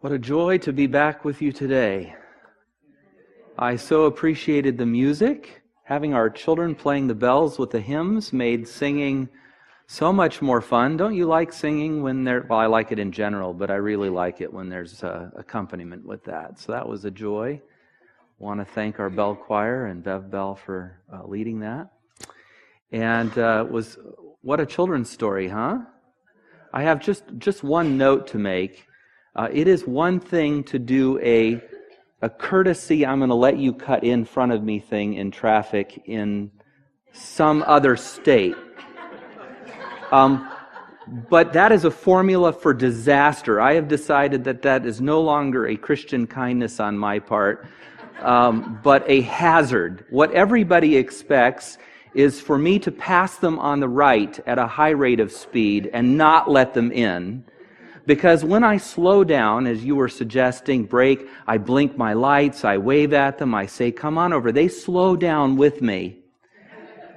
What a joy to be back with you today. I so appreciated the music. Having our children playing the bells with the hymns made singing so much more fun. Don't you like singing when there? Well, I like it in general, but I really like it when there's uh, accompaniment with that. So that was a joy. Want to thank our bell choir and Bev Bell for uh, leading that. And uh, was what a children's story, huh? I have just just one note to make. Uh, it is one thing to do a a courtesy. I'm going to let you cut in front of me thing in traffic in some other state. Um, but that is a formula for disaster. I have decided that that is no longer a Christian kindness on my part, um, but a hazard. What everybody expects is for me to pass them on the right at a high rate of speed and not let them in. Because when I slow down, as you were suggesting, brake, I blink my lights, I wave at them, I say, come on over. They slow down with me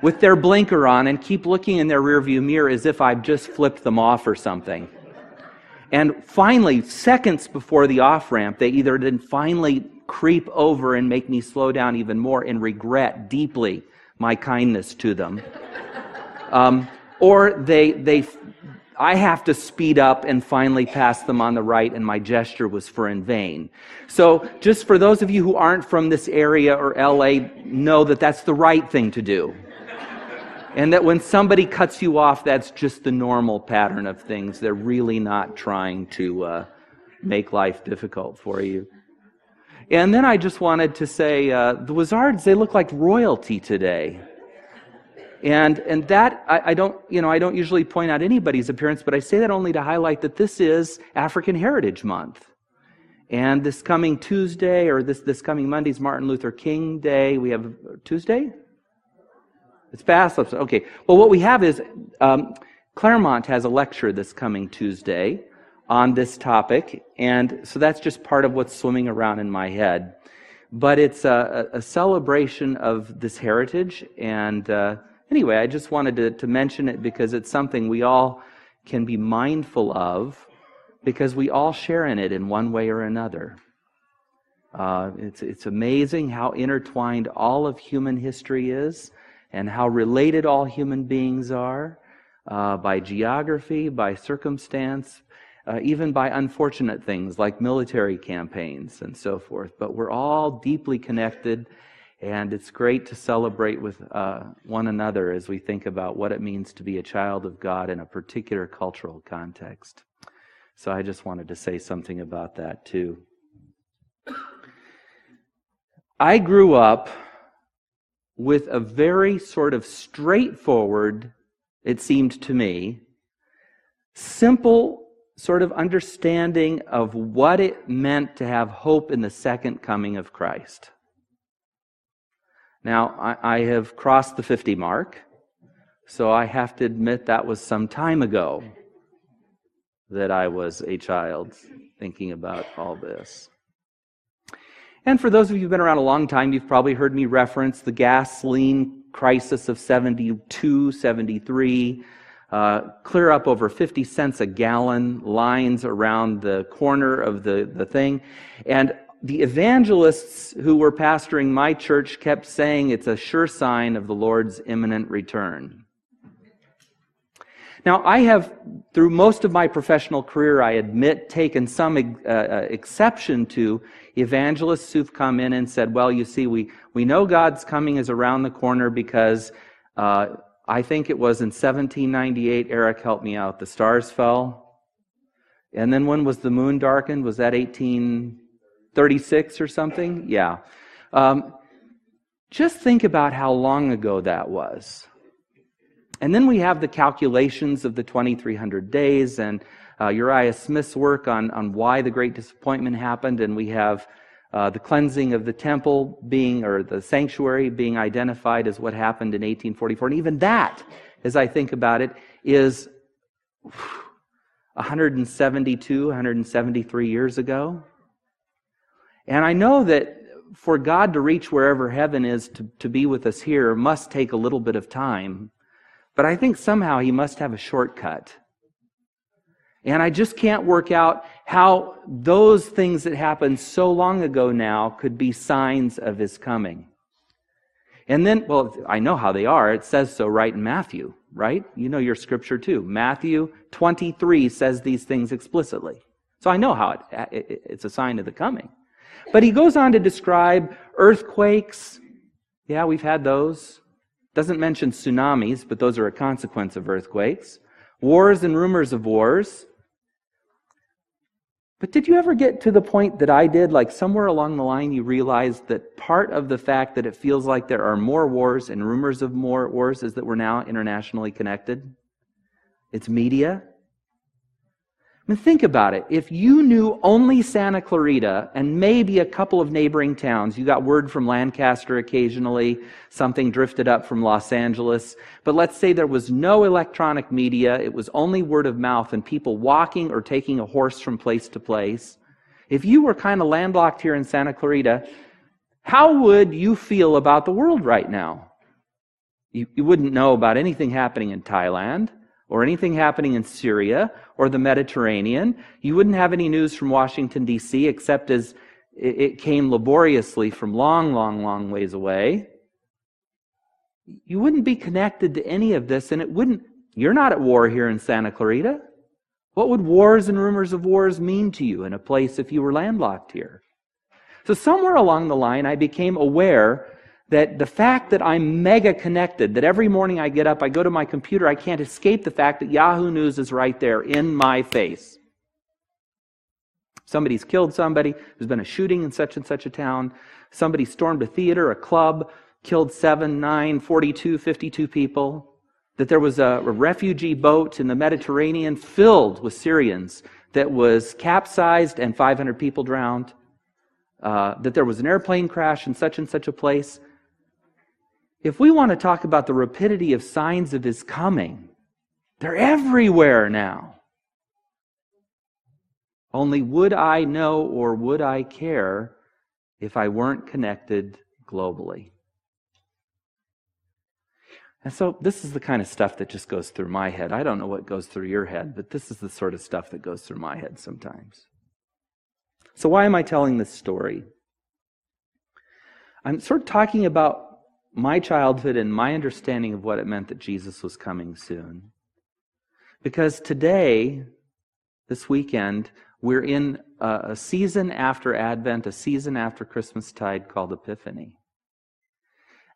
with their blinker on and keep looking in their rearview mirror as if I've just flipped them off or something. And finally, seconds before the off ramp, they either then finally creep over and make me slow down even more and regret deeply my kindness to them. Um, or they, they, I have to speed up and finally pass them on the right, and my gesture was for in vain. So, just for those of you who aren't from this area or LA, know that that's the right thing to do. And that when somebody cuts you off, that's just the normal pattern of things. They're really not trying to uh, make life difficult for you. And then I just wanted to say uh, the Wizards, they look like royalty today. And, and that, I, I, don't, you know, I don't usually point out anybody's appearance, but I say that only to highlight that this is African Heritage Month. And this coming Tuesday, or this, this coming Monday is Martin Luther King Day. We have Tuesday? It's past. Okay. Well, what we have is um, Claremont has a lecture this coming Tuesday on this topic, and so that's just part of what's swimming around in my head. But it's a, a celebration of this heritage, and uh, anyway, I just wanted to, to mention it because it's something we all can be mindful of because we all share in it in one way or another. Uh, it's, it's amazing how intertwined all of human history is and how related all human beings are uh, by geography, by circumstance, uh, even by unfortunate things like military campaigns and so forth. But we're all deeply connected, and it's great to celebrate with uh, one another as we think about what it means to be a child of God in a particular cultural context. So I just wanted to say something about that too. I grew up with a very sort of straightforward, it seemed to me, simple sort of understanding of what it meant to have hope in the second coming of Christ. Now, I, I have crossed the 50 mark, so I have to admit that was some time ago that I was a child thinking about all this. And for those of you who've been around a long time, you've probably heard me reference the gasoline crisis of 72, 73. Uh, clear up over 50 cents a gallon lines around the corner of the, the thing. And the evangelists who were pastoring my church kept saying it's a sure sign of the Lord's imminent return. Now, I have, through most of my professional career, I admit, taken some uh, uh, exception to evangelists who've come in and said, well, you see, we, we know God's coming is around the corner because uh, I think it was in 1798, Eric helped me out, the stars fell. And then when was the moon darkened? Was that 1836 or something? Yeah. Um, just think about how long ago that was. And then we have the calculations of the 2300 days and uh, Uriah Smith's work on, on why the great disappointment happened, and we have uh, the cleansing of the temple being, or the sanctuary being identified as what happened in 1844. And even that, as I think about it, is 172, 173 years ago. And I know that for God to reach wherever heaven is to, to be with us here must take a little bit of time. But I think somehow he must have a shortcut. And I just can't work out how those things that happened so long ago now could be signs of his coming. And then, well, I know how they are. It says so right in Matthew, right? You know your scripture too. Matthew 23 says these things explicitly. So I know how it, it, it's a sign of the coming. But he goes on to describe earthquakes. Yeah, we've had those. Doesn't mention tsunamis, but those are a consequence of earthquakes. Wars and rumors of wars. But did you ever get to the point that I did? Like somewhere along the line, you realized that part of the fact that it feels like there are more wars and rumors of more wars is that we're now internationally connected? It's media. I mean, think about it. If you knew only Santa Clarita and maybe a couple of neighboring towns, you got word from Lancaster occasionally, something drifted up from Los Angeles, but let's say there was no electronic media, it was only word of mouth and people walking or taking a horse from place to place. If you were kind of landlocked here in Santa Clarita, how would you feel about the world right now? You, you wouldn't know about anything happening in Thailand or anything happening in Syria or the Mediterranean. You wouldn't have any news from Washington, D.C., except as it came laboriously from long, long, long ways away. You wouldn't be connected to any of this, and it wouldn't. You're not at war here in Santa Clarita. What would wars and rumors of wars mean to you in a place if you were landlocked here? So, somewhere along the line, I became aware that the fact that I'm mega connected, that every morning I get up, I go to my computer, I can't escape the fact that Yahoo News is right there in my face. Somebody's killed somebody, there's been a shooting in such and such a town, somebody stormed a theater, a club, killed 7, 9, 42, 52 people, that there was a, a refugee boat in the Mediterranean filled with Syrians that was capsized and 500 people drowned, uh, that there was an airplane crash in such and such a place. If we want to talk about the rapidity of signs of his coming, they're everywhere now. Only would I know or would I care if I weren't connected globally? And so, this is the kind of stuff that just goes through my head. I don't know what goes through your head, but this is the sort of stuff that goes through my head sometimes. So, why am I telling this story? I'm sort of talking about my childhood and my understanding of what it meant that Jesus was coming soon. Because today, this weekend, we're in a, season after Advent, a season after Christmastide called Epiphany.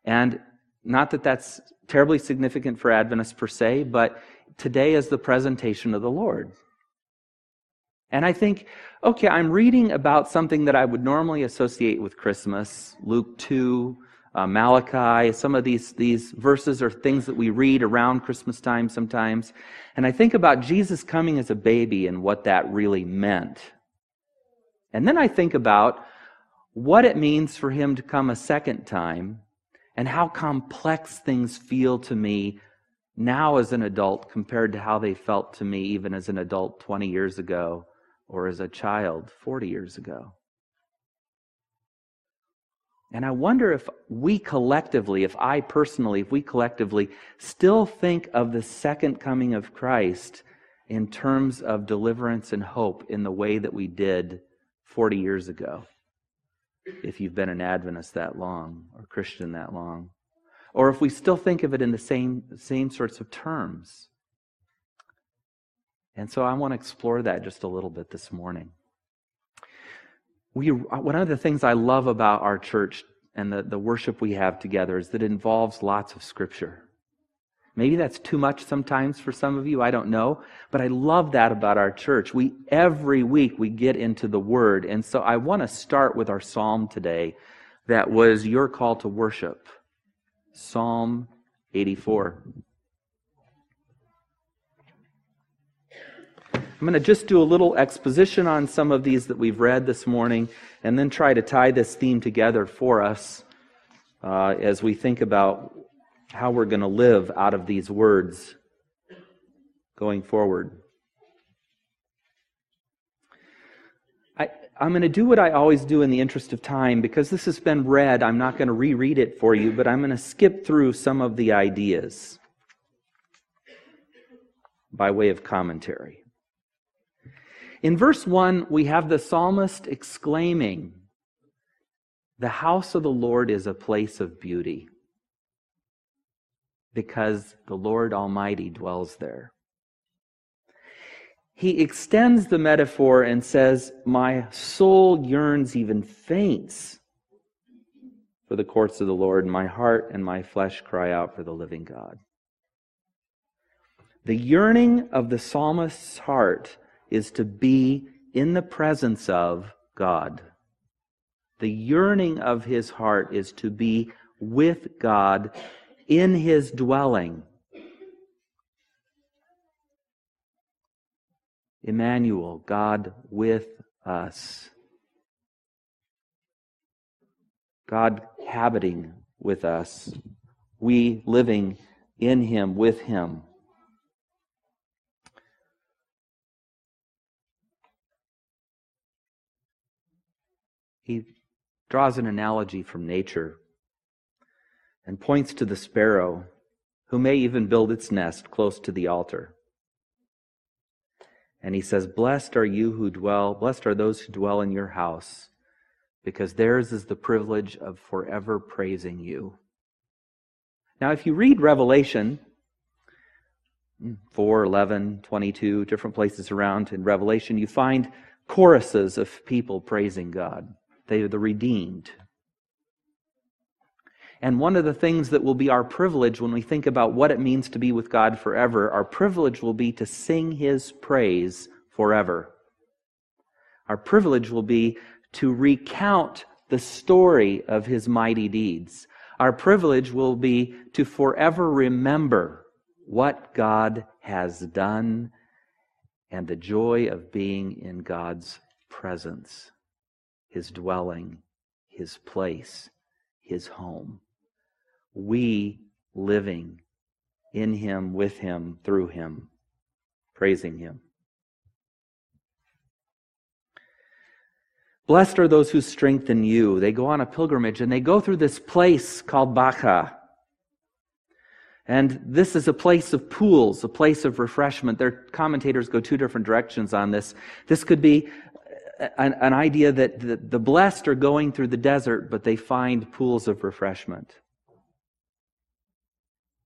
And not that that's terribly significant for Adventists per se, but today is the presentation of the Lord. And I think, okay, I'm reading about something that I would normally associate with Christmas, Luke 2, uh, Malachi. Some of these, these verses are things that we read around Christmas time sometimes. And I think about Jesus coming as a baby and what that really meant. And then I think about what it means for him to come a second time and how complex things feel to me now as an adult compared to how they felt to me even as an adult 20 years ago or as a child 40 years ago. And I wonder if we collectively, if I personally, if we collectively still think of the second coming of Christ in terms of deliverance and hope in the way that we did 40 years ago, if you've been an Adventist that long or Christian that long. Or if we still think of it in the same, same sorts of terms. And so I want to explore that just a little bit this morning we, uh, one of the things I love about our church and the, the worship we have together is that it involves lots of scripture. Maybe that's too much sometimes for some of you, I don't know, but I love that about our church. We every week we get into the word. And so I want to start with our psalm today that was your call to worship. Psalm 84. I'm going to just do a little exposition on some of these that we've read this morning and then try to tie this theme together for us uh, as we think about how we're going to live out of these words going forward. I, I'm going to do what I always do in the interest of time because this has been read. I'm not going to reread it for you, but I'm going to skip through some of the ideas by way of commentary. In verse 1, we have the psalmist exclaiming, The house of the Lord is a place of beauty, because the Lord Almighty dwells there. He extends the metaphor and says, My soul yearns, even faints for the courts of the Lord. My heart and my flesh cry out for the living God. The yearning of the psalmist's heart is to be in the presence of God. The yearning of his heart is to be with God in his dwelling. Emmanuel, God with us. God habiting with us, we living in Him, with Him. He draws an analogy from nature and points to the sparrow, who may even build its nest close to the altar. And he says, Blessed are you who dwell, blessed are those who dwell in your house because theirs is the privilege of forever praising you. Now, if you read Revelation mm, 4, 11, 22, different places around in Revelation, you find choruses of people praising God. They are the redeemed. And one of the things that will be our privilege when we think about what it means to be with God forever, our privilege will be to sing His praise forever. Our privilege will be to recount the story of his mighty deeds. Our privilege will be to forever remember what God has done and the joy of being in God's presence, his dwelling, his place, his home. We living in him, with him, through him, praising him. Blessed are those who strengthen you. They go on a pilgrimage and they go through this place called Baca. And this is a place of pools, a place of refreshment. Their commentators go two different directions on this. This could be an, an idea that the, the blessed are going through the desert, but they find pools of refreshment.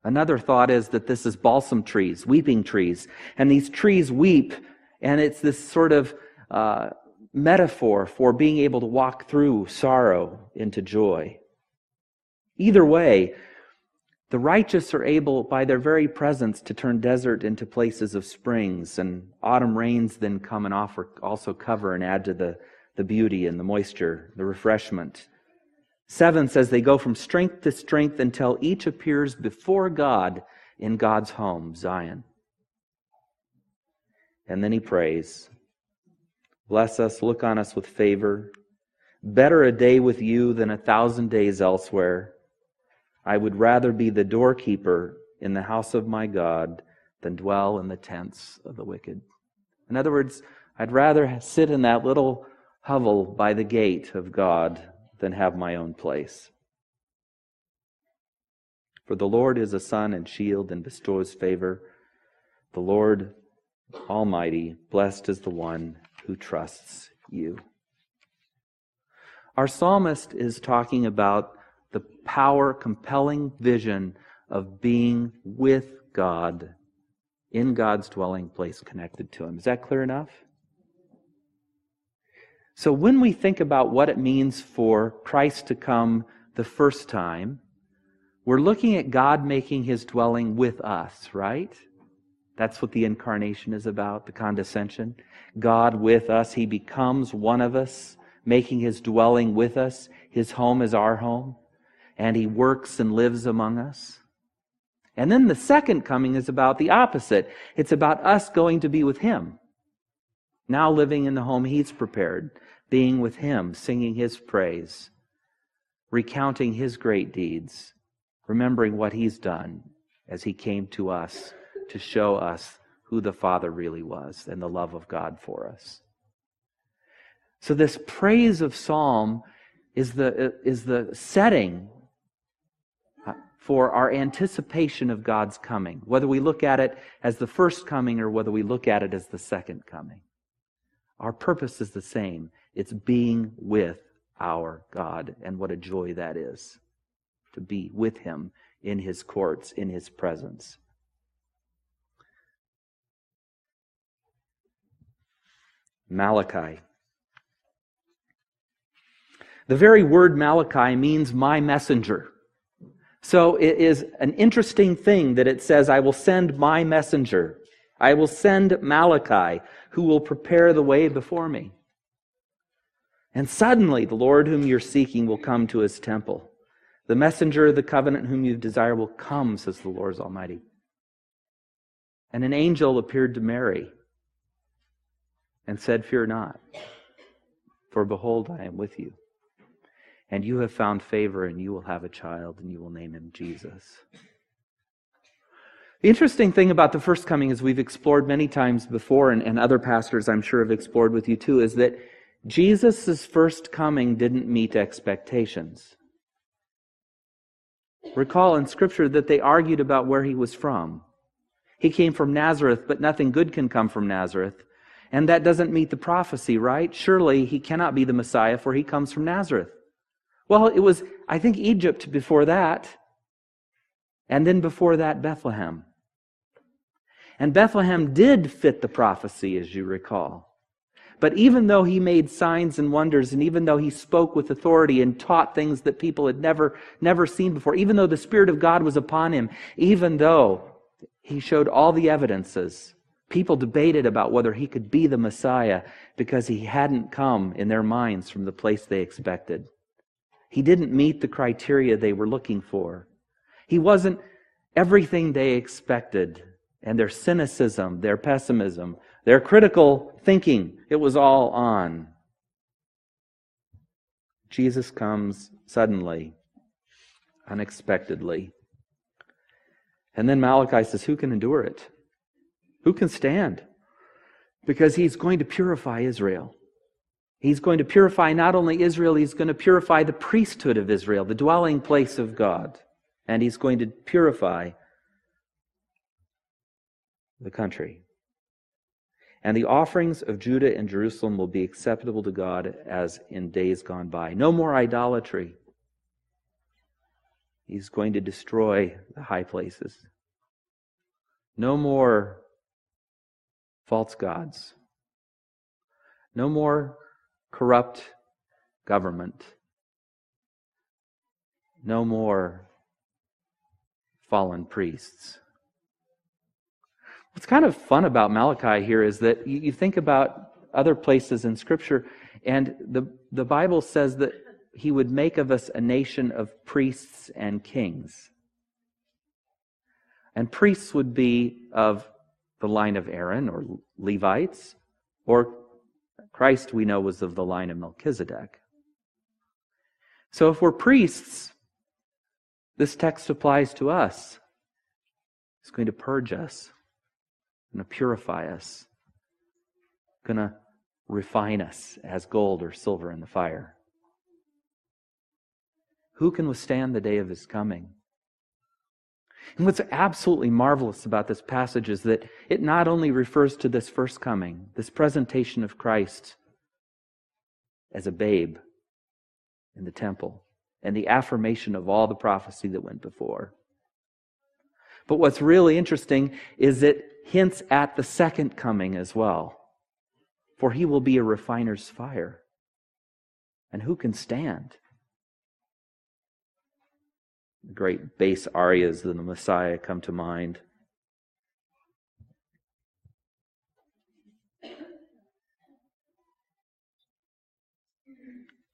Another thought is that this is balsam trees, weeping trees. And these trees weep, and it's this sort of uh, metaphor for being able to walk through sorrow into joy. Either way, the righteous are able, by their very presence, to turn desert into places of springs, and autumn rains then come and offer, also cover and add to the, the beauty and the moisture, the refreshment. Seven says they go from strength to strength until each appears before God in God's home, Zion. And then he prays, Bless us, look on us with favor. Better a day with you than a thousand days elsewhere. I would rather be the doorkeeper in the house of my God than dwell in the tents of the wicked. In other words, I'd rather sit in that little hovel by the gate of God than have my own place. For the Lord is a sun and shield and bestows favor. The Lord Almighty, blessed is the one who trusts you. Our psalmist is talking about the power, compelling vision of being with God in God's dwelling place connected to Him. Is that clear enough? So, when we think about what it means for Christ to come the first time, we're looking at God making His dwelling with us, right? That's what the incarnation is about, the condescension. God with us. He becomes one of us, making his dwelling with us. His home is our home. And he works and lives among us. And then the second coming is about the opposite. It's about us going to be with him. Now living in the home he's prepared, being with him, singing his praise, recounting his great deeds, remembering what he's done as he came to us to show us who the Father really was and the love of God for us. So, this praise of Psalm is the, is the setting for our anticipation of God's coming, whether we look at it as the first coming or whether we look at it as the second coming. Our purpose is the same it's being with our God. And what a joy that is to be with Him in His courts, in His presence. Malachi. The very word Malachi means my messenger. So it is an interesting thing that it says, I will send my messenger. I will send Malachi, who will prepare the way before me. And suddenly the Lord whom you're seeking will come to his temple. The messenger of the covenant whom you desire will come, says the Lord Almighty. And an angel appeared to Mary and said, Fear not, for behold, I am with you and you have found favor, and you will have a child, and you will name him Jesus. The interesting thing about the first coming, as we've explored many times before, and, and other pastors I'm sure have explored with you too, is that Jesus' first coming didn't meet expectations. Recall in Scripture that they argued about where he was from. He came from Nazareth, but nothing good can come from Nazareth. And that doesn't meet the prophecy, right? Surely he cannot be the Messiah, for he comes from Nazareth. Well, it was, I think, Egypt before that, and then before that, Bethlehem. And Bethlehem did fit the prophecy, as you recall. But even though he made signs and wonders, and even though he spoke with authority and taught things that people had never, never seen before, even though the Spirit of God was upon him, even though he showed all the evidences, people debated about whether he could be the Messiah because he hadn't come in their minds from the place they expected. He didn't meet the criteria they were looking for. He wasn't everything they expected. And their cynicism, their pessimism, their critical thinking, it was all on. Jesus comes suddenly, unexpectedly. And then Malachi says, Who can endure it? Who can stand? Because he's going to purify Israel. He's going to purify not only Israel, he's going to purify the priesthood of Israel, the dwelling place of God. And he's going to purify the country. And the offerings of Judah and Jerusalem will be acceptable to God as in days gone by. No more idolatry. He's going to destroy the high places. No more false gods. No more corrupt government. No more fallen priests. What's kind of fun about Malachi here is that you think about other places in Scripture, and the, the Bible says that he would make of us a nation of priests and kings. And priests would be of the line of Aaron or Levites, or Christ, we know, was of the line of Melchizedek. So if we're priests, this text applies to us. It's going to purge us, going to purify us, going to refine us as gold or silver in the fire. Who can withstand the day of his coming? And what's absolutely marvelous about this passage is that it not only refers to this first coming, this presentation of Christ as a babe in the temple, and the affirmation of all the prophecy that went before. But what's really interesting is it hints at the second coming as well. For he will be a refiner's fire. And who can stand? Great bass arias of the Messiah come to mind.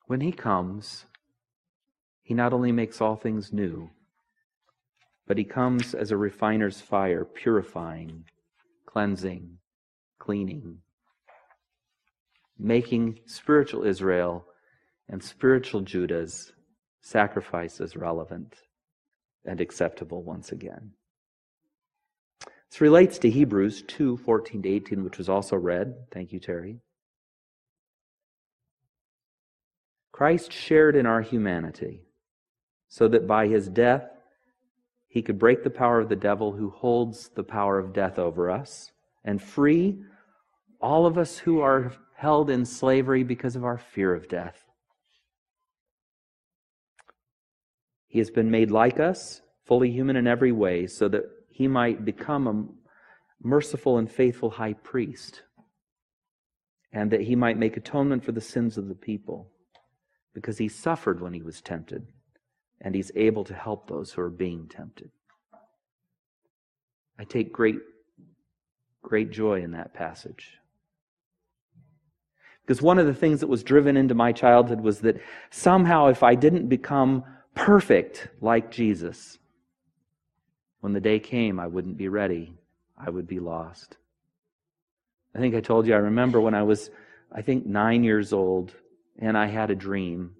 When he comes, he not only makes all things new, but he comes as a refiner's fire, purifying, cleansing, cleaning, making spiritual Israel and spiritual Judah's sacrifices relevant and acceptable once again. This relates to Hebrews 2 14 to 18, which was also read. Thank you, Terry. Christ shared in our humanity so that by his death he could break the power of the devil who holds the power of death over us and free all of us who are held in slavery because of our fear of death. He has been made like us, fully human in every way, so that he might become a merciful and faithful high priest, and that he might make atonement for the sins of the people, because he suffered when he was tempted, and he's able to help those who are being tempted. I take great, great joy in that passage. Because one of the things that was driven into my childhood was that somehow if I didn't become perfect like Jesus, when the day came, I wouldn't be ready. I would be lost. I think I told you, I remember when I was, I think, nine years old, and I had a dream.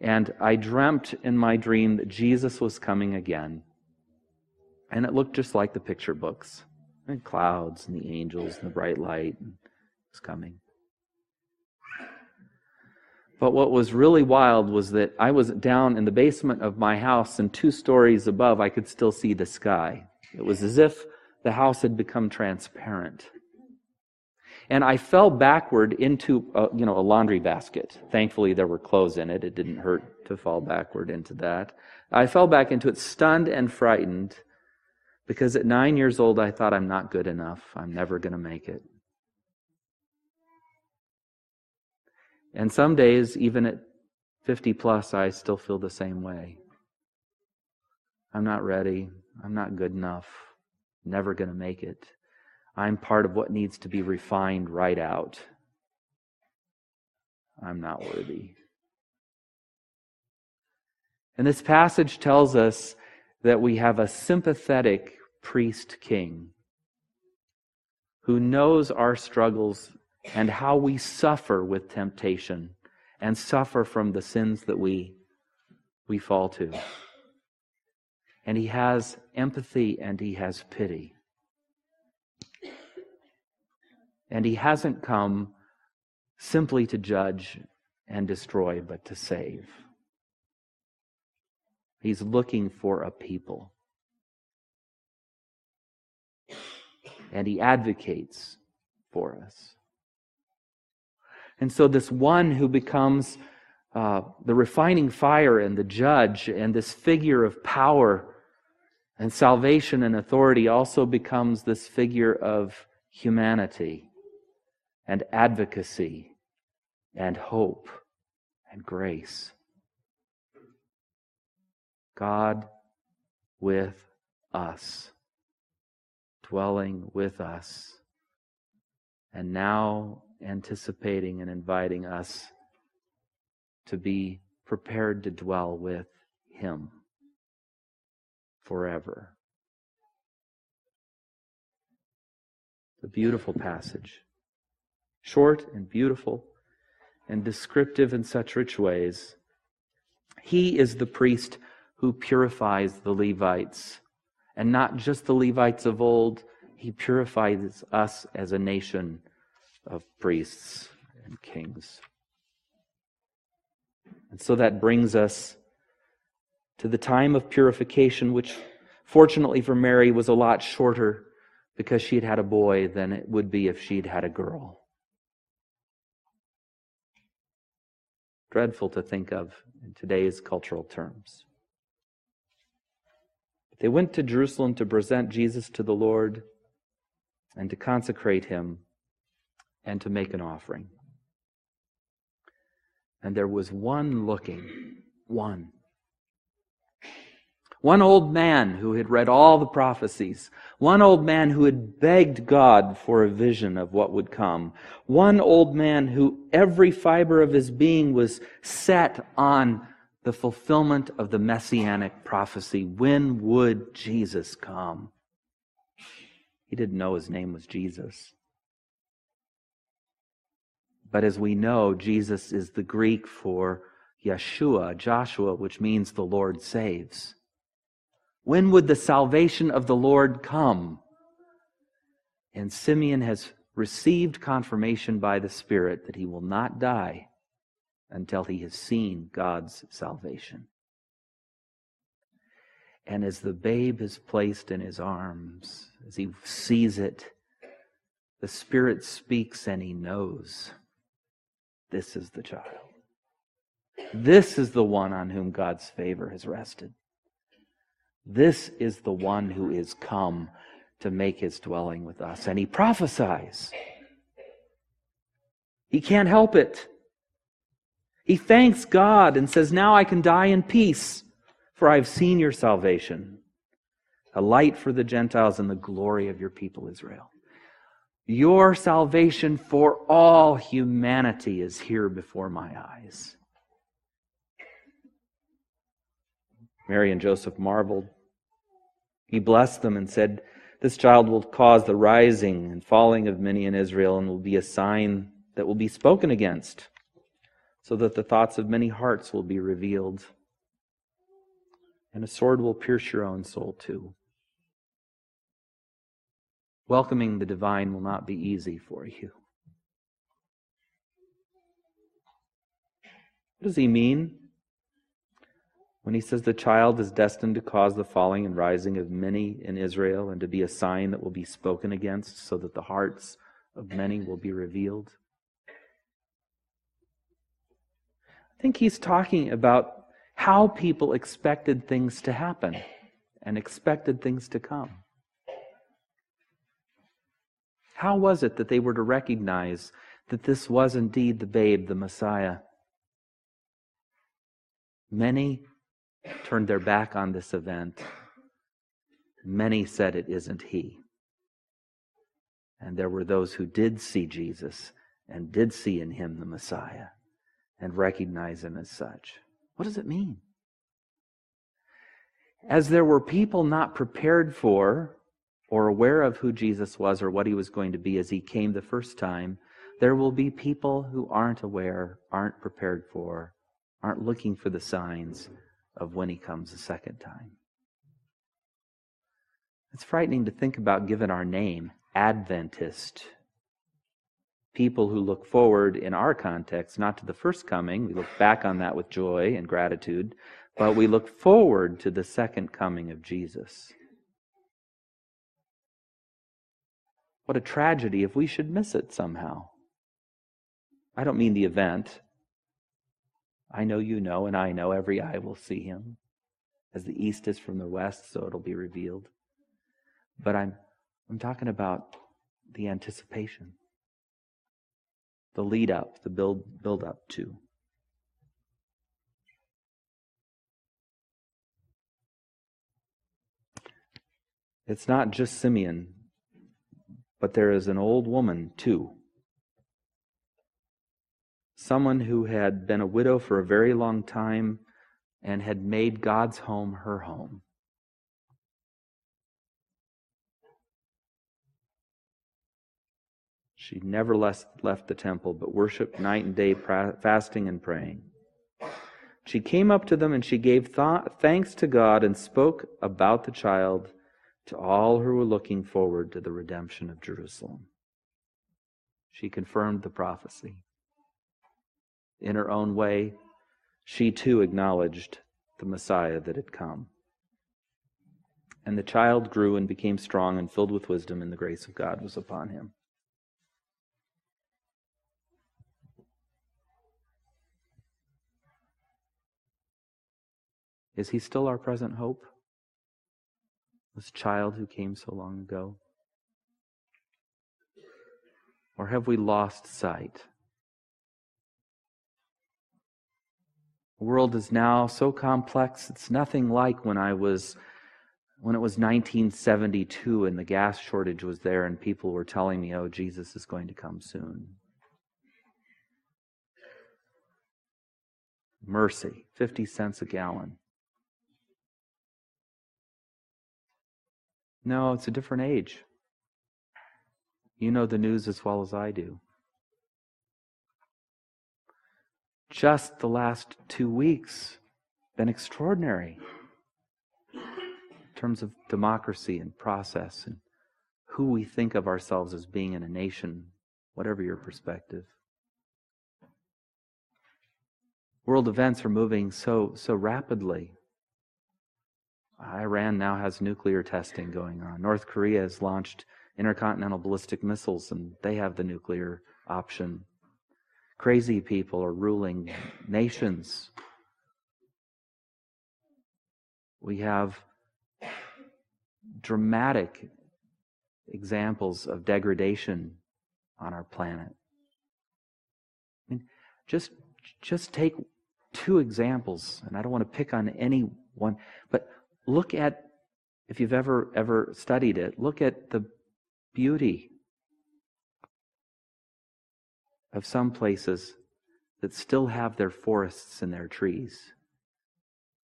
And I dreamt in my dream that Jesus was coming again. And it looked just like the picture books and clouds and the angels and the bright light It was coming. But what was really wild was that I was down in the basement of my house, and two stories above, I could still see the sky. It was as if the house had become transparent. And I fell backward into a, you know a laundry basket. Thankfully, there were clothes in it. It didn't hurt to fall backward into that. I fell back into it, stunned and frightened, because at nine years old, I thought I'm not good enough. I'm never going to make it. And some days, even at 50 plus, I still feel the same way. I'm not ready. I'm not good enough. Never going to make it. I'm part of what needs to be refined right out. I'm not worthy. And this passage tells us that we have a sympathetic priest king who knows our struggles and how we suffer with temptation and suffer from the sins that we, we fall to. And he has empathy and he has pity. And he hasn't come simply to judge and destroy, but to save. He's looking for a people. And he advocates for us. And so, this one who becomes uh, the refining fire and the judge, and this figure of power and salvation and authority also becomes this figure of humanity and advocacy and hope and grace. God with us, dwelling with us, and now anticipating and inviting us to be prepared to dwell with Him forever. A beautiful passage. Short and beautiful and descriptive in such rich ways. He is the priest who purifies the Levites. And not just the Levites of old, he purifies us as a nation of priests and kings. And so that brings us to the time of purification, which fortunately for Mary was a lot shorter because she had had a boy than it would be if she'd had a girl. Dreadful to think of in today's cultural terms. They went to Jerusalem to present Jesus to the Lord and to consecrate him and to make an offering. And there was one looking, one. One old man who had read all the prophecies. One old man who had begged God for a vision of what would come. One old man who every fiber of his being was set on the fulfillment of the messianic prophecy. When would Jesus come? He didn't know his name was Jesus. But as we know, Jesus is the Greek for Yeshua, Joshua, which means the Lord saves. When would the salvation of the Lord come? And Simeon has received confirmation by the Spirit that he will not die until he has seen God's salvation. And as the babe is placed in his arms, as he sees it, The Spirit speaks and he knows this is the child. This is the one on whom God's favor has rested. This is the one who is come to make his dwelling with us. And he prophesies. He can't help it. He thanks God and says, Now I can die in peace, for I've seen your salvation, a light for the Gentiles and the glory of your people Israel. Your salvation for all humanity is here before my eyes. Mary and Joseph marveled. He blessed them and said, This child will cause the rising and falling of many in Israel and will be a sign that will be spoken against, so that the thoughts of many hearts will be revealed. And a sword will pierce your own soul too. Welcoming the divine will not be easy for you. What does he mean? When he says the child is destined to cause the falling and rising of many in Israel and to be a sign that will be spoken against so that the hearts of many will be revealed. I think he's talking about how people expected things to happen and expected things to come. How was it that they were to recognize that this was indeed the babe, the Messiah? Many turned their back on this event. Many said it isn't he. And there were those who did see Jesus and did see in him the Messiah and recognize him as such. What does it mean? As there were people not prepared for or aware of who Jesus was or what he was going to be as he came the first time, there will be people who aren't aware, aren't prepared for, aren't looking for the signs of when he comes the second time. It's frightening to think about given our name, Adventist. People who look forward in our context, not to the first coming, we look back on that with joy and gratitude, but we look forward to the second coming of Jesus. What a tragedy if we should miss it somehow. I don't mean the event. I know you know, and I know every eye will see him. As the east is from the west, so it'll be revealed. But I'm, I'm talking about the anticipation, the lead up, the build, build up to. It's not just Simeon, but there is an old woman too someone who had been a widow for a very long time and had made God's home her home. She never left, the temple, but worshiped night and day, fasting and praying. She came up to them and she gave th- thanks to God and spoke about the child to all who were looking forward to the redemption of Jerusalem. She confirmed the prophecy in her own way, she too acknowledged the Messiah that had come. And the child grew and became strong and filled with wisdom, and the grace of God was upon him. Is he still our present hope? This child who came so long ago? Or have we lost sight? The world is now so complex, it's nothing like when I was when it was 1972 and the gas shortage was there and people were telling me, "Oh, Jesus is going to come soon." Mercy, 50 cents a gallon. No, it's a different age. You know the news as well as I do. just the last two weeks been extraordinary in terms of democracy and process and who we think of ourselves as being in a nation, whatever your perspective. World events are moving so so rapidly. Iran now has nuclear testing going on. North Korea has launched intercontinental ballistic missiles, and they have the nuclear option. Crazy people are ruling nations. We have dramatic examples of degradation on our planet. I mean, just, just take two examples, and I don't want to pick on any one, but look at, if you've ever ever studied it, look at the beauty of some places that still have their forests and their trees,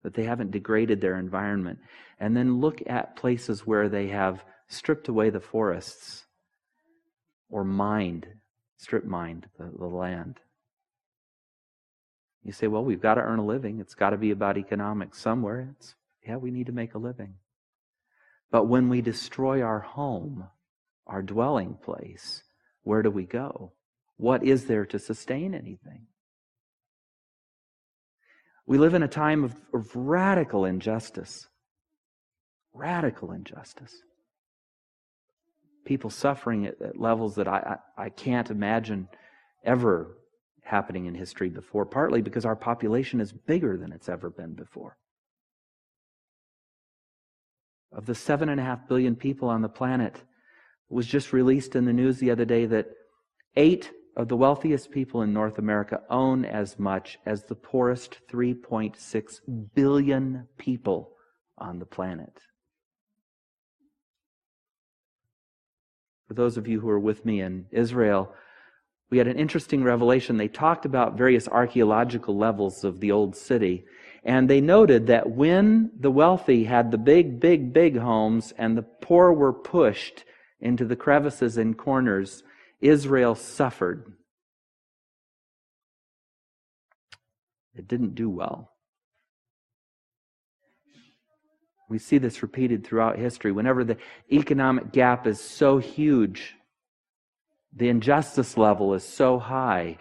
that they haven't degraded their environment. And then look at places where they have stripped away the forests or mined, strip mined the, the land. You say, well, we've got to earn a living. It's got to be about economics somewhere. It's, yeah, we need to make a living. But when we destroy our home, our dwelling place, where do we go? What is there to sustain anything? We live in a time of, of radical injustice. Radical injustice. People suffering at, at levels that I, I, I can't imagine ever happening in history before, partly because our population is bigger than it's ever been before. Of the seven and a half billion people on the planet, it was just released in the news the other day that eight of the wealthiest people in North America own as much as the poorest 3.6 billion people on the planet. For those of you who are with me in Israel, we had an interesting revelation. They talked about various archaeological levels of the old city. And they noted that when the wealthy had the big, big, big homes and the poor were pushed into the crevices and corners, Israel suffered. It didn't do well. We see this repeated throughout history. Whenever the economic gap is so huge, the injustice level is so high,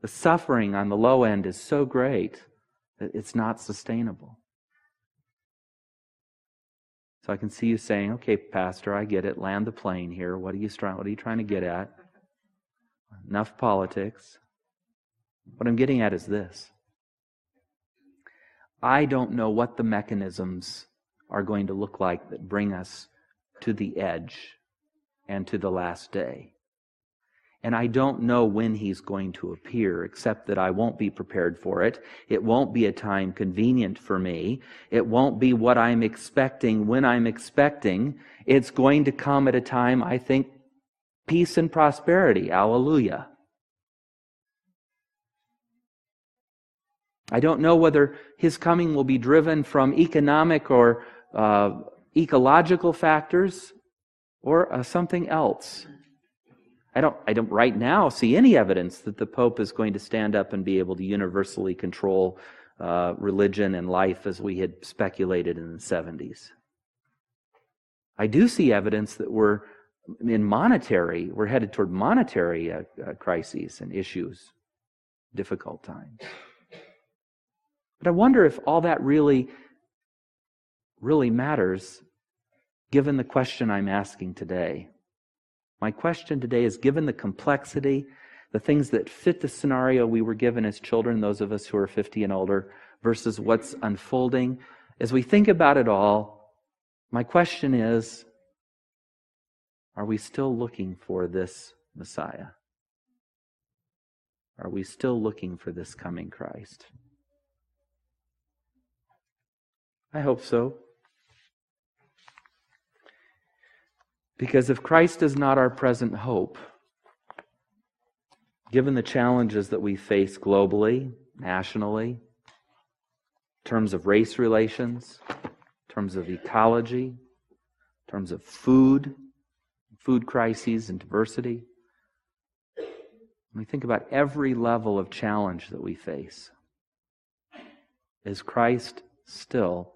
the suffering on the low end is so great it's not sustainable. So I can see you saying, okay, Pastor, I get it. Land the plane here. What are you trying, what are you trying to get at? Enough politics. What I'm getting at is this. I don't know what the mechanisms are going to look like that bring us to the edge and to the last day. And I don't know when he's going to appear, except that I won't be prepared for it. It won't be a time convenient for me. It won't be what I'm expecting when I'm expecting. It's going to come at a time, I think, peace and prosperity. Alleluia. I don't know whether his coming will be driven from economic or uh, ecological factors or uh, something else. I don't, I don't right now see any evidence that the Pope is going to stand up and be able to universally control uh, religion and life as we had speculated in the 70s. I do see evidence that we're in monetary, we're headed toward monetary uh, uh, crises and issues, difficult times. But I wonder if all that really, really matters given the question I'm asking today. My question today is given the complexity, the things that fit the scenario we were given as children, those of us who are 50 and older, versus what's unfolding, as we think about it all, my question is are we still looking for this Messiah? Are we still looking for this coming Christ? I hope so. Because if Christ is not our present hope, given the challenges that we face globally, nationally, in terms of race relations, in terms of ecology, in terms of food, food crises and diversity, when we think about every level of challenge that we face, is Christ still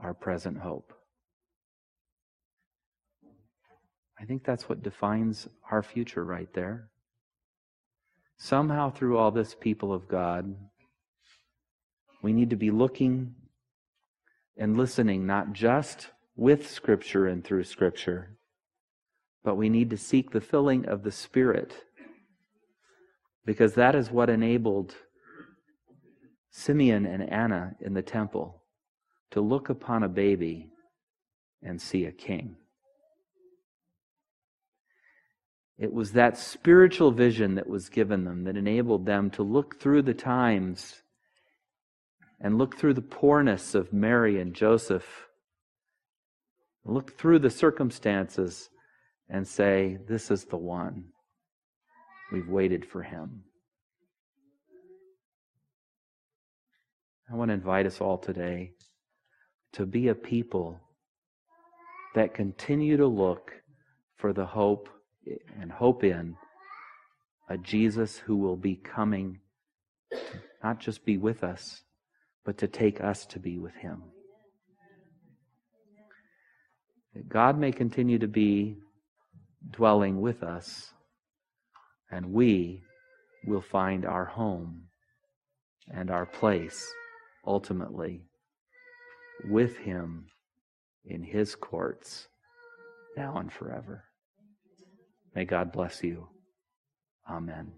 our present hope? I think that's what defines our future right there. Somehow, through all this, people of God, we need to be looking and listening not just with Scripture and through Scripture, But we need to seek the filling of the Spirit because that is what enabled Simeon and Anna in the temple to look upon a baby and see a king. It was that spiritual vision that was given them that enabled them to look through the times and look through the poorness of Mary and Joseph, look through the circumstances and say, This is the one. We've waited for him. I want to invite us all today to be a people that continue to look for the hope and hope in a Jesus who will be coming not just be with us, but to take us to be with him. That God may continue to be dwelling with us, and we will find our home and our place ultimately with him in his courts now and forever. May God bless you. Amen.